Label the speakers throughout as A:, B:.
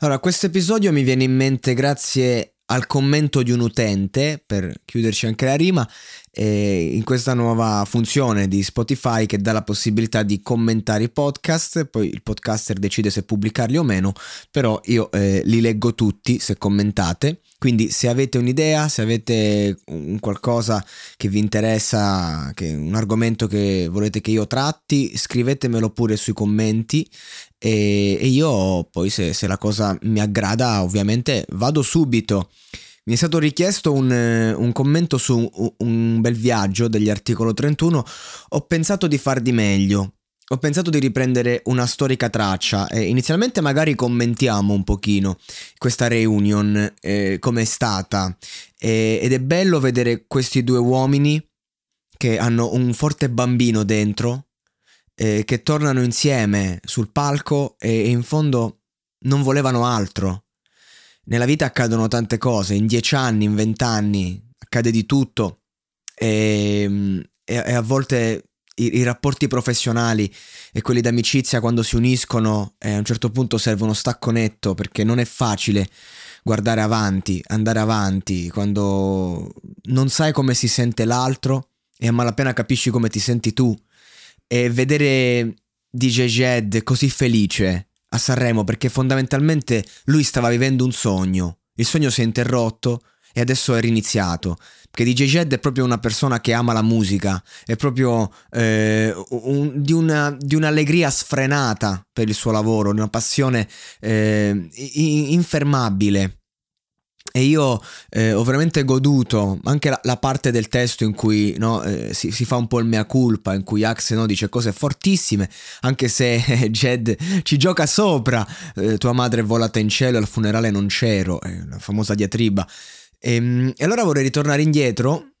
A: Allora, questo episodio mi viene in mente grazie al commento di un utente, per chiuderci anche la rima, eh, in questa nuova funzione di Spotify che dà la possibilità di commentare i podcast, poi il podcaster decide se pubblicarli o meno, però io eh, li leggo tutti se commentate. Quindi se avete un'idea, se avete un qualcosa che vi interessa, che un argomento che volete che io tratti, scrivetemelo pure sui commenti. E, e io poi se, se, la cosa mi aggrada ovviamente vado subito. Mi è stato richiesto un, un commento su un, un bel viaggio degli articolo 31, ho pensato di far di meglio ho pensato di riprendere una storica traccia e inizialmente magari commentiamo un pochino questa reunion, eh, è stata e, ed è bello vedere questi due uomini che hanno un forte bambino dentro, eh, che tornano insieme sul palco e, e in fondo non volevano altro. Nella vita accadono tante cose, in dieci anni, in vent'anni accade di tutto e, e, e a volte i, i, rapporti professionali e quelli d'amicizia quando si uniscono eh, a un certo punto serve uno stacco netto perché non è facile guardare avanti, andare avanti quando non sai come si sente l'altro e a malapena capisci come ti senti tu. E vedere DJ Jed così felice a Sanremo perché fondamentalmente lui stava vivendo un sogno, il sogno si è interrotto e adesso è riniziato. Perché DJ Jed è proprio una persona che ama la musica, è proprio eh, un, di, una, di, un'allegria sfrenata per il suo lavoro, una passione eh, infermabile. E io eh, ho veramente goduto anche la, la, parte del testo in cui no, eh, si, si, fa un po' il mea culpa, in cui Axe no, dice cose fortissime, anche se Jed ci gioca sopra. Eh, tua madre è volata in cielo, al funerale non c'ero, la famosa diatriba. E, ehm, e allora vorrei ritornare indietro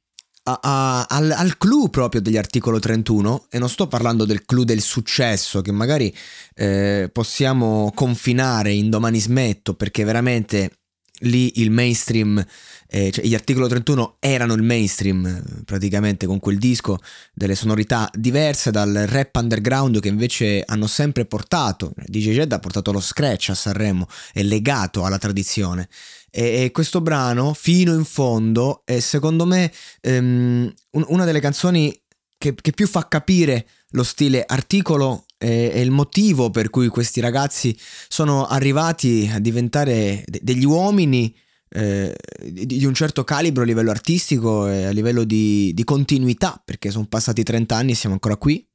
A: a, a, al, al clou proprio degli articolo 31 e non sto parlando del clou del successo che magari eh, possiamo confinare in domani smetto perché veramente lì il mainstream, eh, cioè gli articolo 31 erano il mainstream praticamente con quel disco, delle sonorità diverse dal rap underground che invece hanno sempre portato, DJ Jed ha portato lo scratch a Sanremo, è legato alla tradizione. E, e questo brano, fino in fondo, è secondo me um, una delle canzoni che, che più fa capire lo stile articolo e, il motivo per cui questi ragazzi sono arrivati a diventare de- degli uomini eh, di, un certo calibro a livello artistico e a livello di, di continuità, perché sono passati 30 anni e siamo ancora qui.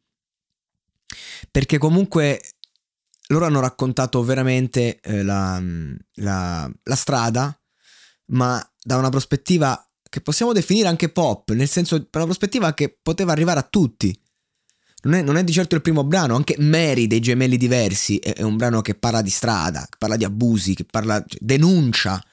A: Perché comunque loro hanno raccontato veramente eh, la, la, la strada, ma da una prospettiva che possiamo definire anche pop, nel senso per una prospettiva che poteva arrivare a tutti. Non è, non è, di certo il primo brano, anche Mary dei gemelli diversi è, è, un brano che parla di strada, che parla di abusi, che parla, cioè, denuncia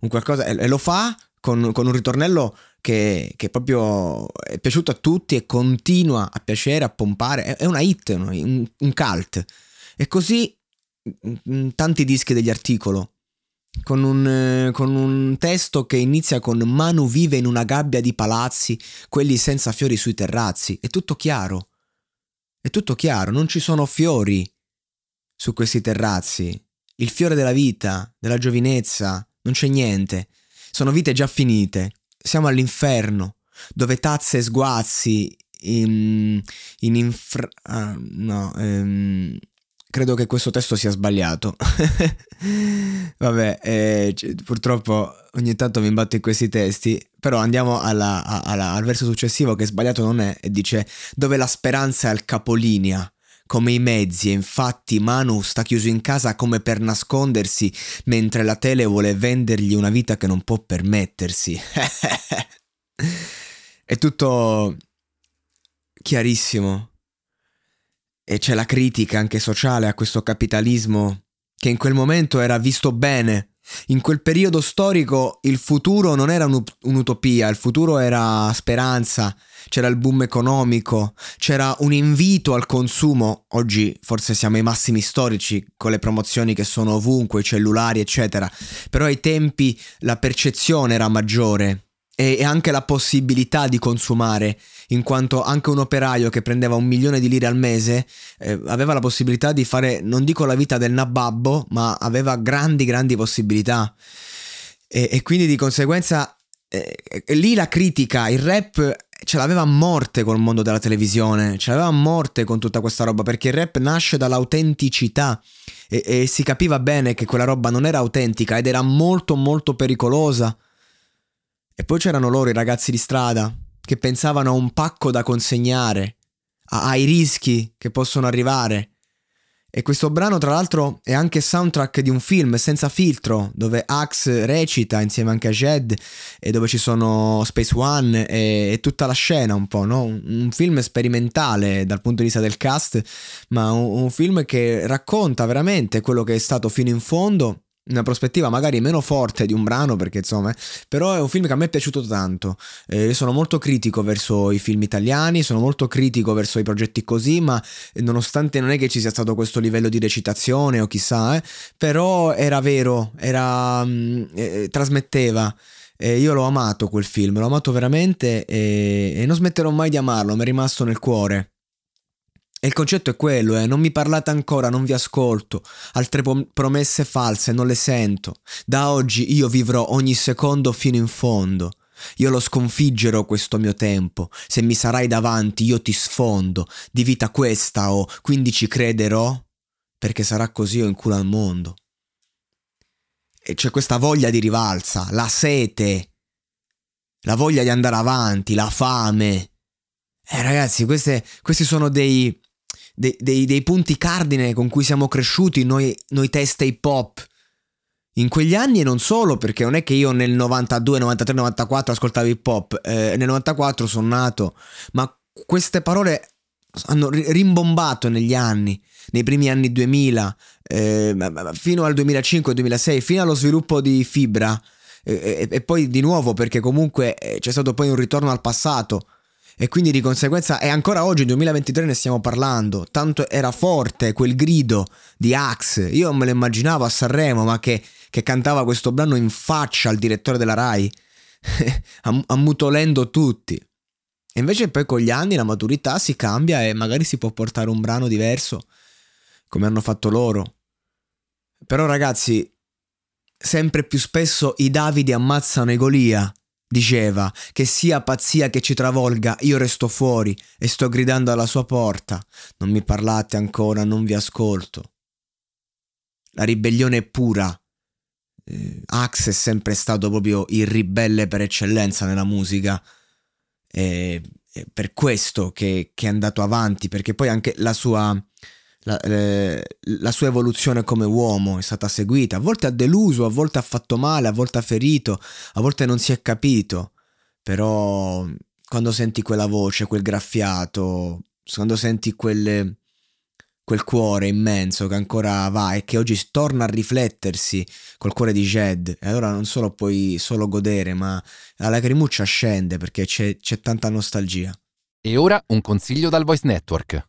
A: un qualcosa e, e lo fa con, con, un ritornello che, che, proprio è piaciuto a tutti e continua a piacere, a pompare, è, è una hit, un, un cult. E così tanti dischi degli articoli. Con un, con un, testo che inizia con Manu vive in una gabbia di palazzi, quelli senza fiori sui terrazzi. È tutto chiaro. È tutto chiaro, non ci sono fiori su questi terrazzi. Il fiore della vita, della giovinezza, non c'è niente. Sono vite già finite. Siamo all'inferno, dove tazze e sguazzi in, in infra... Uh, no, um, credo che questo testo sia sbagliato. Vabbè, eh, purtroppo ogni tanto mi imbatto in questi testi, però andiamo alla, alla, al verso successivo che sbagliato non è e dice dove la speranza è al capolinea come i mezzi e infatti Manu sta chiuso in casa come per nascondersi mentre la tele vuole vendergli una vita che non può permettersi. è tutto chiarissimo e c'è la critica anche sociale a questo capitalismo che in quel momento era visto bene. In quel periodo storico il futuro non era un'utopia, il futuro era speranza, c'era il boom economico, c'era un invito al consumo. Oggi forse siamo ai massimi storici con le promozioni che sono ovunque, i cellulari, eccetera. Però ai tempi la percezione era maggiore e anche la possibilità di consumare, in quanto anche un operaio che prendeva un milione di lire al mese eh, aveva la possibilità di fare, non dico la vita del nababbo, ma aveva grandi, grandi possibilità. E, e quindi di conseguenza eh, lì la critica, il rap ce l'aveva a morte col mondo della televisione, ce l'aveva a morte con tutta questa roba, perché il rap nasce dall'autenticità e, e si capiva bene che quella roba non era autentica ed era molto molto pericolosa. E poi c'erano loro i ragazzi di strada che pensavano a un pacco da consegnare, a, ai rischi che possono arrivare. E questo brano, tra l'altro, è anche soundtrack di un film senza filtro, dove Axe recita insieme anche a Jed e dove ci sono Space One e, e tutta la scena un po', no? Un, un, film sperimentale dal punto di vista del cast, ma un, un film che racconta veramente quello che è stato fino in fondo una prospettiva magari meno forte di un brano perché insomma però è un film che a me è piaciuto tanto. Eh, io sono molto critico verso i film italiani sono molto critico verso i progetti così ma nonostante non è che ci sia stato questo livello di recitazione o chissà eh, però era vero era mm, eh, trasmetteva. E io l'ho amato quel film l'ho amato veramente e, e non smetterò mai di amarlo mi è rimasto nel cuore e il concetto è quello, eh, non mi parlate ancora, non vi ascolto, altre pom- promesse false non le sento. Da oggi io vivrò ogni secondo fino in fondo. Io lo sconfiggerò questo mio tempo. Se mi sarai davanti, io ti sfondo. Di vita questa ho, quindi ci crederò, perché sarà così o in culo al mondo. E c'è questa voglia di rivalsa, la sete, la voglia di andare avanti, la fame. Eh ragazzi, queste, questi sono dei, dei, dei, dei punti cardine con cui siamo cresciuti noi, noi teste hip hop. In quegli anni e non solo, perché non è che io nel 92, 93, 94 ascoltavo hip hop, eh, nel 94 sono nato, ma queste parole hanno rimbombato negli anni, nei primi anni 2000, eh, fino al 2005-2006, fino allo sviluppo di Fibra e, e, e poi di nuovo perché comunque eh, c'è stato poi un ritorno al passato e quindi di conseguenza, e ancora oggi, 2023, ne stiamo parlando. Tanto era forte quel grido di Axe. Io me lo immaginavo a Sanremo, ma che, che cantava questo brano in faccia al direttore della Rai, ammutolendo tutti. E invece poi con gli anni la maturità si cambia e magari si può portare un brano diverso, come hanno fatto loro. Però ragazzi, sempre più spesso i Davidi ammazzano i Golia Diceva, che sia pazzia che ci travolga, io resto fuori e sto gridando alla sua porta. Non mi parlate ancora, non vi ascolto. La ribellione è pura. Eh, Axe è sempre stato proprio il ribelle per eccellenza nella musica. E, è per questo che, che è andato avanti, perché poi anche la sua la, eh, la, sua evoluzione come uomo è stata seguita. A volte ha deluso, a volte ha fatto male, a volte ha ferito, a volte non si è capito. Però quando senti quella voce, quel graffiato, quando senti quelle, quel cuore immenso che ancora va e che oggi torna a riflettersi col cuore di Jed, e allora non solo puoi solo godere, ma la lacrimuccia scende perché c'è, c'è tanta nostalgia.
B: E ora un consiglio dal Voice Network.